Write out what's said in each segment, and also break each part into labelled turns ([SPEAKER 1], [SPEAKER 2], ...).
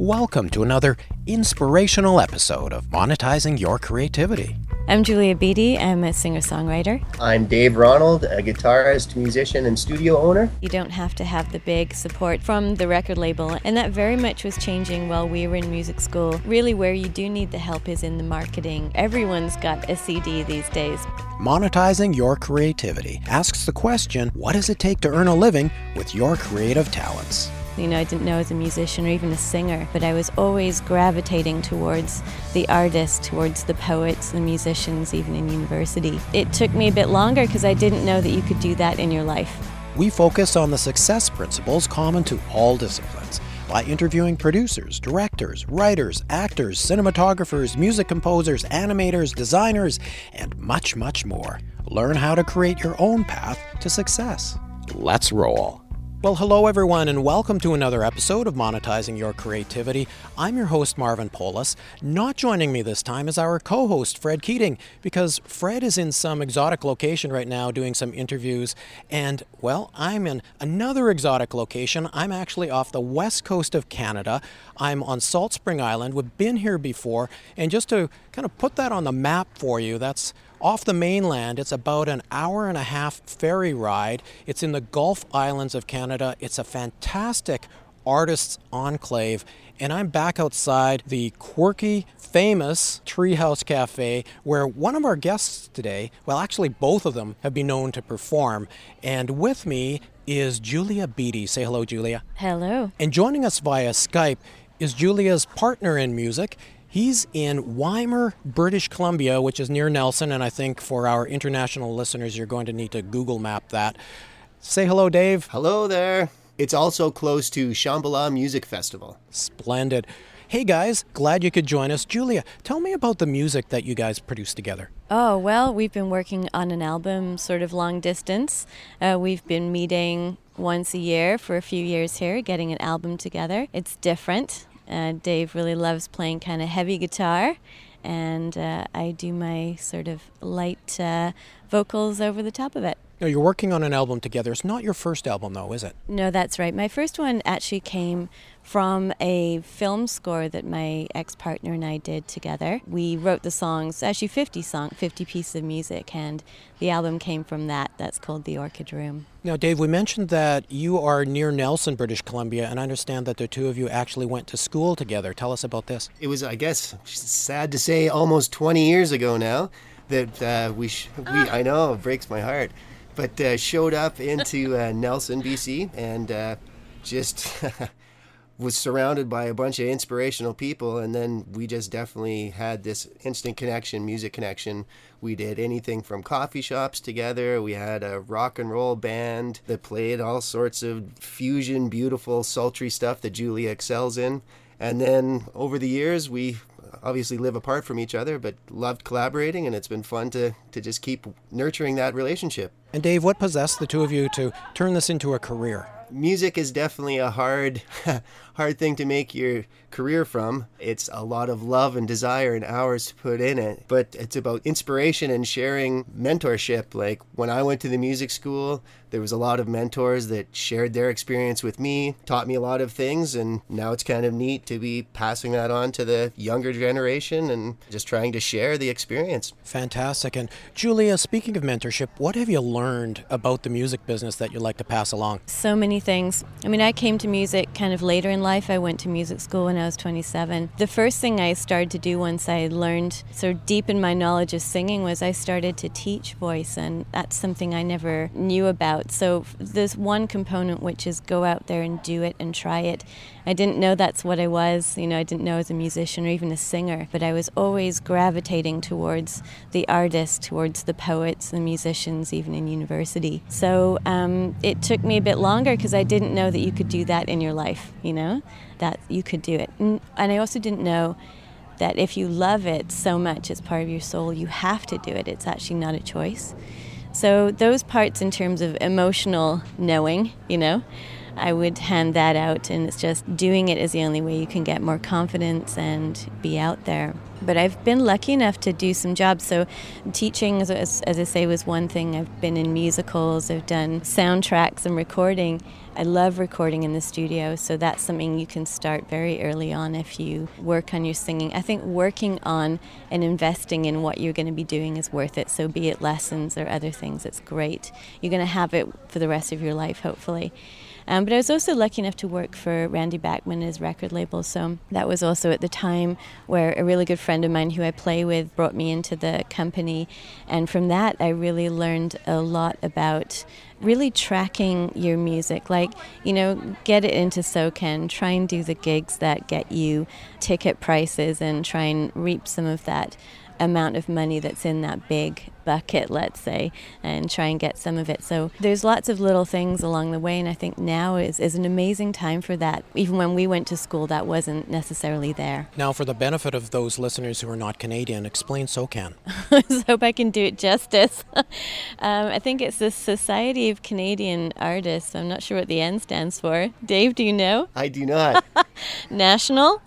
[SPEAKER 1] Welcome to another inspirational episode of Monetizing Your Creativity.
[SPEAKER 2] I'm Julia Beatty. I'm a singer songwriter.
[SPEAKER 3] I'm Dave Ronald, a guitarist, musician, and studio owner.
[SPEAKER 2] You don't have to have the big support from the record label, and that very much was changing while we were in music school. Really, where you do need the help is in the marketing. Everyone's got a CD these days.
[SPEAKER 1] Monetizing Your Creativity asks the question what does it take to earn a living with your creative talents?
[SPEAKER 2] You know, I didn't know as a musician or even a singer, but I was always gravitating towards the artists, towards the poets, the musicians, even in university. It took me a bit longer because I didn't know that you could do that in your life.
[SPEAKER 1] We focus on the success principles common to all disciplines by interviewing producers, directors, writers, actors, cinematographers, music composers, animators, designers, and much, much more. Learn how to create your own path to success. Let's roll. Well, hello everyone, and welcome to another episode of Monetizing Your Creativity. I'm your host, Marvin Polis. Not joining me this time is our co host, Fred Keating, because Fred is in some exotic location right now doing some interviews. And, well, I'm in another exotic location. I'm actually off the west coast of Canada. I'm on Salt Spring Island. We've been here before. And just to kind of put that on the map for you, that's off the mainland, it's about an hour and a half ferry ride. It's in the Gulf Islands of Canada. It's a fantastic artists enclave and I'm back outside the quirky, famous Treehouse Cafe, where one of our guests today, well, actually, both of them have been known to perform. And with me is Julia Beatty. Say hello, Julia.
[SPEAKER 2] Hello.
[SPEAKER 1] And joining us via Skype is Julia's partner in music. He's in Ymir, British Columbia, which is near Nelson, and I think for our international listeners, you're going to need to Google map that. Say hello, Dave.
[SPEAKER 3] Hello there. It's also close to Shambhala Music Festival.
[SPEAKER 1] Splendid. Hey guys, glad you could join us. Julia, tell me about the music that you guys produced together.
[SPEAKER 2] Oh, well, we've been working on an album sort of long distance. Uh, we've been meeting once a year for a few years here, getting an album together. It's different. Uh, Dave really loves playing kind of heavy guitar, and uh, I do my sort of light uh, vocals over the top of it.
[SPEAKER 1] Now, you're working on an album together. It's not your first album, though, is it?
[SPEAKER 2] No, that's right. My first one actually came from a film score that my ex partner and I did together. We wrote the songs, actually 50 song, 50 pieces of music, and the album came from that. That's called The Orchid Room.
[SPEAKER 1] Now, Dave, we mentioned that you are near Nelson, British Columbia, and I understand that the two of you actually went to school together. Tell us about this.
[SPEAKER 3] It was, I guess, sad to say, almost 20 years ago now that uh, we, sh- we, I know, it breaks my heart but uh, showed up into uh, Nelson, BC, and uh, just was surrounded by a bunch of inspirational people. And then we just definitely had this instant connection, music connection. We did anything from coffee shops together. We had a rock and roll band that played all sorts of fusion, beautiful, sultry stuff that Julia excels in. And then over the years, we obviously live apart from each other, but loved collaborating, and it's been fun to, to just keep nurturing that relationship.
[SPEAKER 1] And Dave, what possessed the two of you to turn this into a career?
[SPEAKER 3] Music is definitely a hard, hard thing to make your career from. It's a lot of love and desire and hours to put in it, but it's about inspiration and sharing mentorship. Like when I went to the music school, there was a lot of mentors that shared their experience with me, taught me a lot of things, and now it's kind of neat to be passing that on to the younger generation and just trying to share the experience.
[SPEAKER 1] Fantastic. And Julia, speaking of mentorship, what have you learned about the music business that you'd like to pass along?
[SPEAKER 2] So many things. I mean, I came to music kind of later in life. I went to music school when I was 27. The first thing I started to do once I learned sort of deepen my knowledge of singing was I started to teach voice, and that's something I never knew about. So there's one component which is go out there and do it and try it. I didn't know that's what I was. You know, I didn't know as a musician or even a singer, but I was always gravitating towards the artists, towards the poets, the musicians, even in university. So um, it took me a bit longer because I didn't know that you could do that in your life. You know, that you could do it, and, and I also didn't know that if you love it so much as part of your soul, you have to do it. It's actually not a choice. So, those parts in terms of emotional knowing, you know, I would hand that out, and it's just doing it is the only way you can get more confidence and be out there. But I've been lucky enough to do some jobs. So, teaching, as, as I say, was one thing. I've been in musicals, I've done soundtracks and recording. I love recording in the studio, so that's something you can start very early on if you work on your singing. I think working on and investing in what you're going to be doing is worth it. So, be it lessons or other things, it's great. You're going to have it for the rest of your life, hopefully. Um, but I was also lucky enough to work for Randy Bachman, his record label. So that was also at the time where a really good friend of mine who I play with brought me into the company. And from that, I really learned a lot about really tracking your music. Like, you know, get it into SOCAN, try and do the gigs that get you ticket prices and try and reap some of that amount of money that's in that big bucket, let's say, and try and get some of it. So there's lots of little things along the way, and I think now is, is an amazing time for that. Even when we went to school, that wasn't necessarily there.
[SPEAKER 1] Now, for the benefit of those listeners who are not Canadian, explain SOCAN.
[SPEAKER 2] I hope I can do it justice. um, I think it's the Society of Canadian Artists. I'm not sure what the N stands for. Dave, do you know?
[SPEAKER 3] I do not.
[SPEAKER 2] National?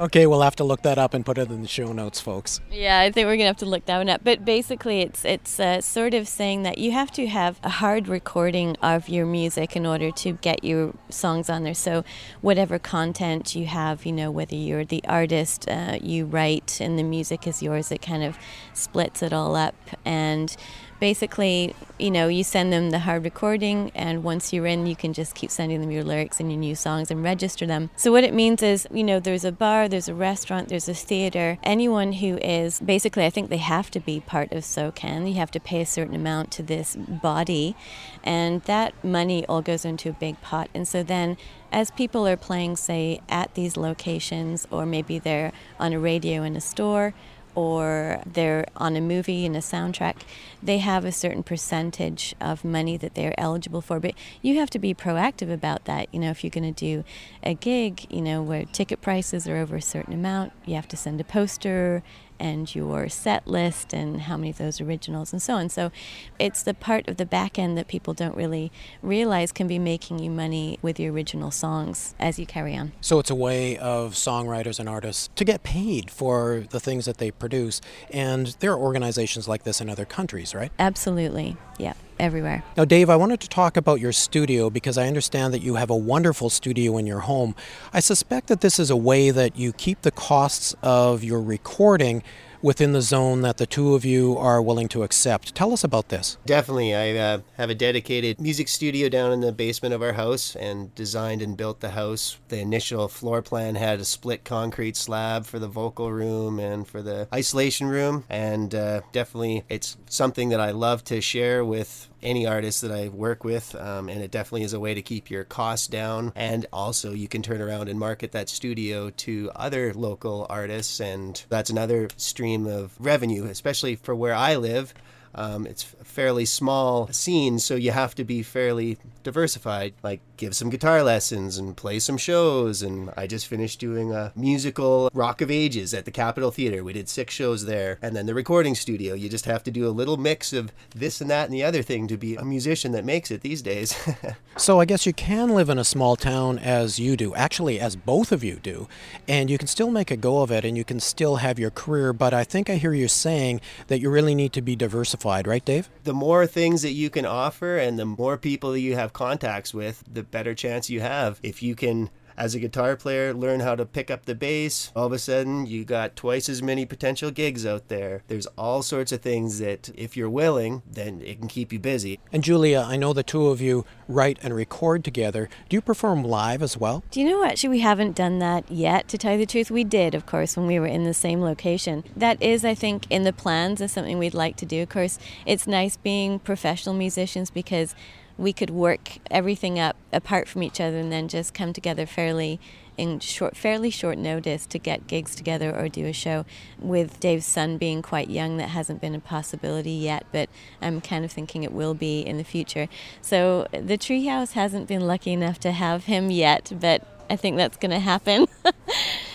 [SPEAKER 1] Okay, we'll have to look that up and put it in the show notes, folks.
[SPEAKER 2] Yeah, I think we're gonna have to look that one up. But basically, it's it's uh, sort of saying that you have to have a hard recording of your music in order to get your songs on there. So whatever content you have, you know, whether you're the artist, uh, you write, and the music is yours, it kind of splits it all up and basically, you know, you send them the hard recording, and once you're in, you can just keep sending them your lyrics and your new songs and register them. So, what it means is, you know, there's a bar, there's a restaurant, there's a theater. Anyone who is basically, I think they have to be part of SOCAN. You have to pay a certain amount to this body, and that money all goes into a big pot. And so then as people are playing, say, at these locations, or maybe they're on a radio in a store, or they're on a movie and a soundtrack, they have a certain percentage of money that they're eligible for. But you have to be proactive about that. You know, if you're going to do a gig, you know, where ticket prices are over a certain amount, you have to send a poster and your set list and how many of those originals and so on. So it's the part of the back end that people don't really realize can be making you money with your original songs as you carry on.
[SPEAKER 1] So it's a way of songwriters and artists to get paid for the things that they produce. And there are organizations like this in other countries, right?
[SPEAKER 2] Absolutely. Yeah everywhere.
[SPEAKER 1] Now, Dave, I wanted to talk about your studio because I understand that you have a wonderful studio in your home. I suspect that this is a way that you keep the costs of your recording within the zone that the two of you are willing to accept. Tell us about this.
[SPEAKER 3] Definitely. I uh, have a dedicated music studio down in the basement of our house and designed and built the house. The initial floor plan had a split concrete slab for the vocal room and for the isolation room. And uh, definitely, it's something that I love to share with any artist that I work with, um, and it definitely is a way to keep your costs down. And also, you can turn around and market that studio to other local artists, and that's another stream of revenue, especially for where I live. Um, it's a fairly small scene, so you have to be fairly diversified. Like give some guitar lessons and play some shows. And I just finished doing a musical Rock of Ages at the Capitol Theater. We did six shows there, and then the recording studio. You just have to do a little mix of this and that and the other thing to be a musician that makes it these days.
[SPEAKER 1] so I guess you can live in a small town as you do, actually, as both of you do, and you can still make a go of it, and you can still have your career. But I think I hear you saying that you really need to be diversified right, Dave?
[SPEAKER 3] The more things that you can offer and the more people that you have contacts with, the better chance you have. If you can as a guitar player, learn how to pick up the bass. All of a sudden, you got twice as many potential gigs out there. There's all sorts of things that, if you're willing, then it can keep you busy.
[SPEAKER 1] And Julia, I know the two of you write and record together. Do you perform live as well?
[SPEAKER 2] Do you know, actually, we haven't done that yet, to tell you the truth. We did, of course, when we were in the same location. That is, I think, in the plans as something we'd like to do. Of course, it's nice being professional musicians because we could work everything up apart from each other and then just come together fairly in short, fairly short notice to get gigs together or do a show. With Dave's son being quite young, that hasn't been a possibility yet, but I'm kind of thinking it will be in the future. So the Treehouse hasn't been lucky enough to have him yet, but I think that's going to happen. and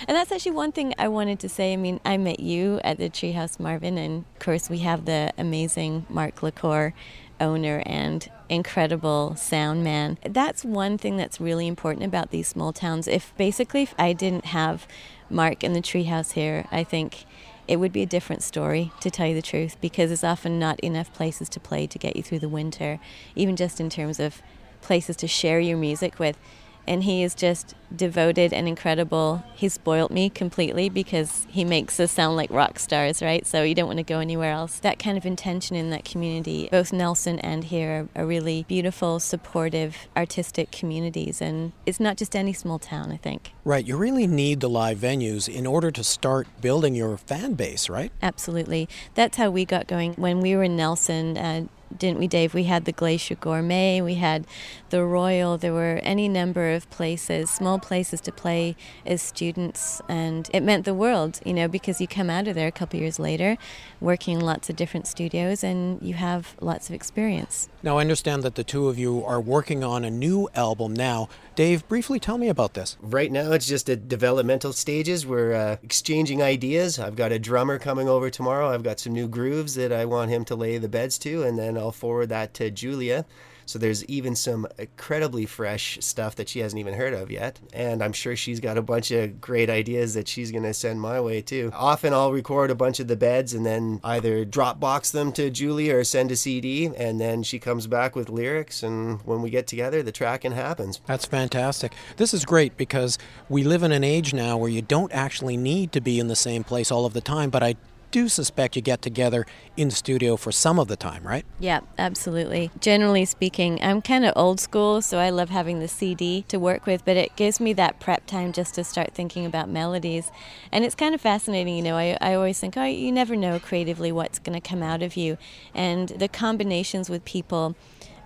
[SPEAKER 2] that's actually one thing I wanted to say. I mean, I met you at the Treehouse Marvin, and of course, we have the amazing Mark LaCour owner and incredible sound man. That's one thing that's really important about these small towns. If basically if I didn't have Mark and the Treehouse here, I think it would be a different story, to tell you the truth, because there's often not enough places to play to get you through the winter, even just in terms of places to share your music with and he is just devoted and incredible. He spoiled me completely because he makes us sound like rock stars, right? So you don't want to go anywhere else. That kind of intention in that community, both Nelson and here, are really beautiful, supportive, artistic communities. And it's not just any small town, I think.
[SPEAKER 1] Right. You really need the live venues in order to start building your fan base, right?
[SPEAKER 2] Absolutely. That's how we got going. When we were in Nelson, uh, didn't we, Dave? We had the Glacier Gourmet, we had the Royal. There were any number of places, small places to play as students, and it meant the world, you know, because you come out of there a couple years later, working in lots of different studios, and you have lots of experience.
[SPEAKER 1] Now, I understand that the two of you are working on a new album now. Dave, briefly tell me about this.
[SPEAKER 3] Right now, it's just at developmental stages. We're uh, exchanging ideas. I've got a drummer coming over tomorrow. I've got some new grooves that I want him to lay the beds to, and then I'll forward that to Julia. So there's even some incredibly fresh stuff that she hasn't even heard of yet. And I'm sure she's got a bunch of great ideas that she's going to send my way too. Often I'll record a bunch of the beds and then either Dropbox them to Julia or send a CD. And then she comes back with lyrics. And when we get together, the tracking happens.
[SPEAKER 1] That's fantastic. This is great because we live in an age now where you don't actually need to be in the same place all of the time. But I do suspect you get together in studio for some of the time, right?
[SPEAKER 2] Yeah, absolutely. Generally speaking, I'm kind of old school, so I love having the CD to work with, but it gives me that prep time just to start thinking about melodies. And it's kind of fascinating, you know, I, I always think, oh, you never know creatively what's going to come out of you. And the combinations with people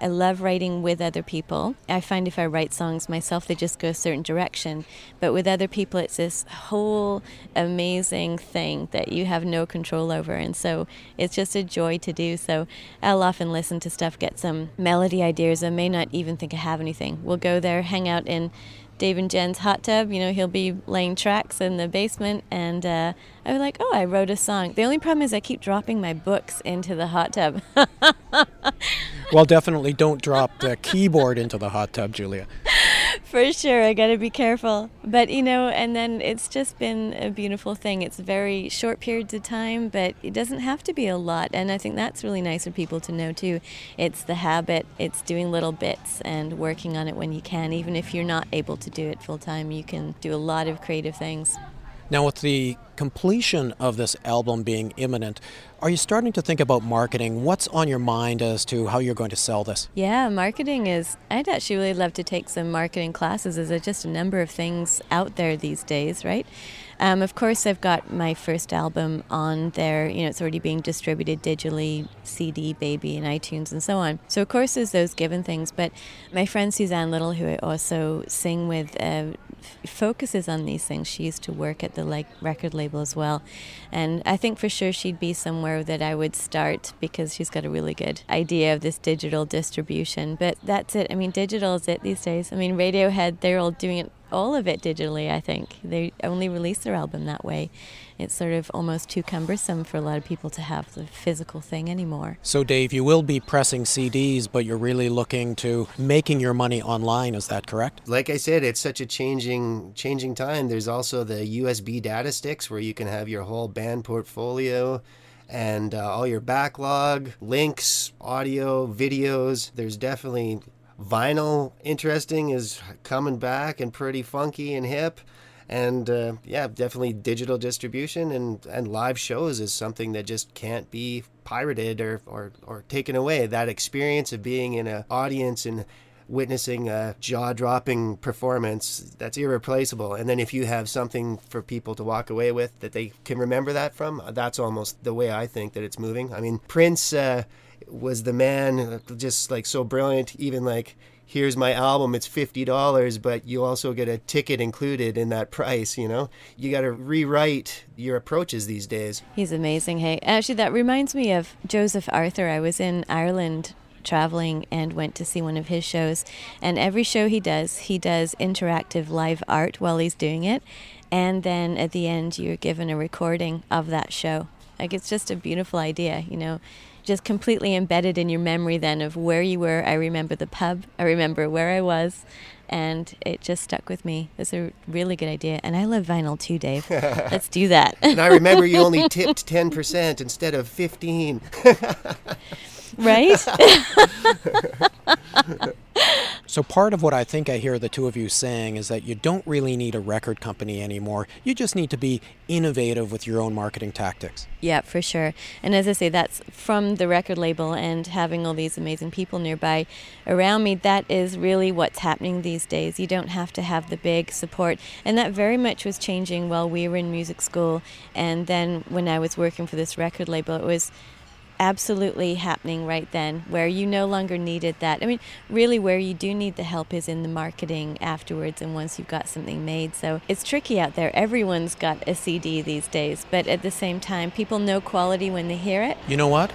[SPEAKER 2] I love writing with other people. I find if I write songs myself, they just go a certain direction. But with other people, it's this whole amazing thing that you have no control over. And so it's just a joy to do. So I'll often listen to stuff, get some melody ideas. I may not even think I have anything. We'll go there, hang out in Dave and Jen's hot tub. You know, he'll be laying tracks in the basement, and uh, I was like, "Oh, I wrote a song." The only problem is I keep dropping my books into the hot tub.
[SPEAKER 1] well, definitely don't drop the keyboard into the hot tub, Julia.
[SPEAKER 2] For sure, I got to be careful. But you know, and then it's just been a beautiful thing. It's very short periods of time, but it doesn't have to be a lot. And I think that's really nice for people to know too. It's the habit, it's doing little bits and working on it when you can. Even if you're not able to do it full time, you can do a lot of creative things.
[SPEAKER 1] Now, with the completion of this album being imminent, are you starting to think about marketing? What's on your mind as to how you're going to sell this?
[SPEAKER 2] Yeah, marketing is. I'd actually really love to take some marketing classes. There's just a number of things out there these days, right? Um, of course, I've got my first album on there. You know, it's already being distributed digitally, CD, Baby, and iTunes, and so on. So, of course, there's those given things. But my friend Suzanne Little, who I also sing with, uh, focuses on these things. She used to work at the like record label as well, and I think for sure she'd be somewhere that I would start because she's got a really good idea of this digital distribution. But that's it. I mean, digital is it these days. I mean, Radiohead, they're all doing it all of it digitally, I think. They only release their album that way. It's sort of almost too cumbersome for a lot of people to have the physical thing anymore.
[SPEAKER 1] So, Dave, you will be pressing CDs, but you're really looking to making your money online. Is that correct?
[SPEAKER 3] Like I said, it's such a changing, changing time. There's also the USB data sticks where you can have your whole band portfolio and uh, all your backlog, links, audio, videos. There's definitely vinyl interesting is coming back and pretty funky and hip. And uh, yeah definitely digital distribution and, and live shows is something that just can't be pirated or, or, or taken away. That experience of being in an audience and witnessing a jaw-dropping performance that's irreplaceable. And then if you have something for people to walk away with that they can remember that from that's almost the way i think that it's moving. I mean prince uh, was the man just like so brilliant even like here's my album it's $50 but you also get a ticket included in that price you know? You got to rewrite your approaches these days.
[SPEAKER 2] He's amazing hey. Actually that reminds me of joseph arthur. I was in ireland traveling and went to see one of his shows and every show he does he does interactive live art while he's doing it and then at the end you're given a recording of that show like it's just a beautiful idea you know just completely embedded in your memory then of where you were. I remember the pub, I remember where I was, and it just stuck with me. It's a really good idea. And I love vinyl too, Dave. Let's do that.
[SPEAKER 3] and I remember you only tipped 10% instead of 15.
[SPEAKER 2] right?
[SPEAKER 1] So, part of what I think I hear the two of you saying is that you don't really need a record company anymore. You just need to be innovative with your own marketing tactics.
[SPEAKER 2] Yeah, for sure. And as I say, that's from the record label and having all these amazing people nearby around me. That is really what's happening these days. You don't have to have the big support. And that very much was changing while we were in music school. And then when I was working for this record label, it was absolutely happening right then where you no longer needed that. I mean, really, where you do need the help is in the marketing afterwards and once you've got something made. So it's tricky out there. Everyone's got a CD these days, but at the same time, people know quality when they hear it.
[SPEAKER 1] You know what?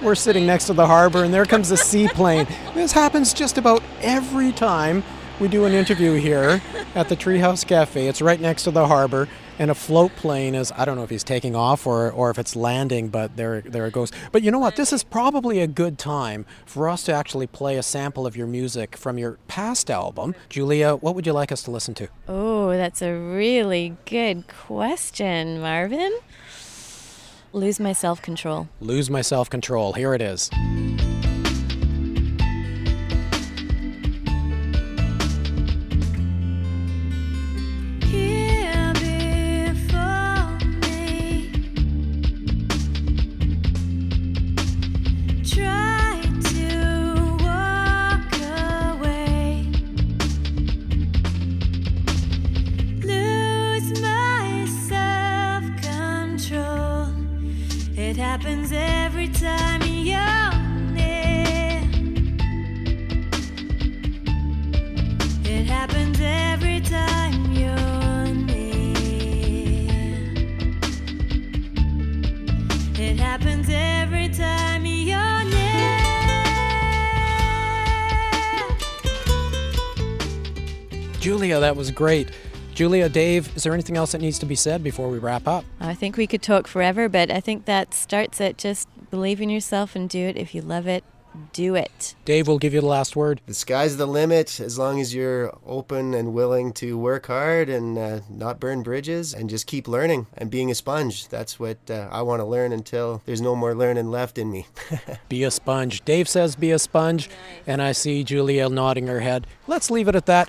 [SPEAKER 1] We're sitting next to the harbor and there comes a seaplane. this happens just about every time we do an interview here at the Treehouse Cafe. It's right next to the harbor and a float plane is I don't know if he's taking off or, or if it's landing, but there there it goes. But you know what? This is probably a good time for us to actually play a sample of your music from your past album. Julia, what would you like us to listen to?
[SPEAKER 2] Oh, that's a really good question, Marvin. Lose my self control.
[SPEAKER 1] Lose my self control. Here it is. Julia, that was great. Julia, Dave, is there anything else that needs to be said before we wrap up?
[SPEAKER 2] I think we could talk forever, but I think that starts at just believe in yourself and do it. If you love it, do it.
[SPEAKER 1] Dave will give you the last word.
[SPEAKER 3] The sky's the limit as long as you're open and willing to work hard and uh, not burn bridges and just keep learning and being a sponge. That's what uh, I want to learn until there's no more learning left in me.
[SPEAKER 1] be a sponge. Dave says be a sponge, nice. and I see Julia nodding her head. Let's leave it at that.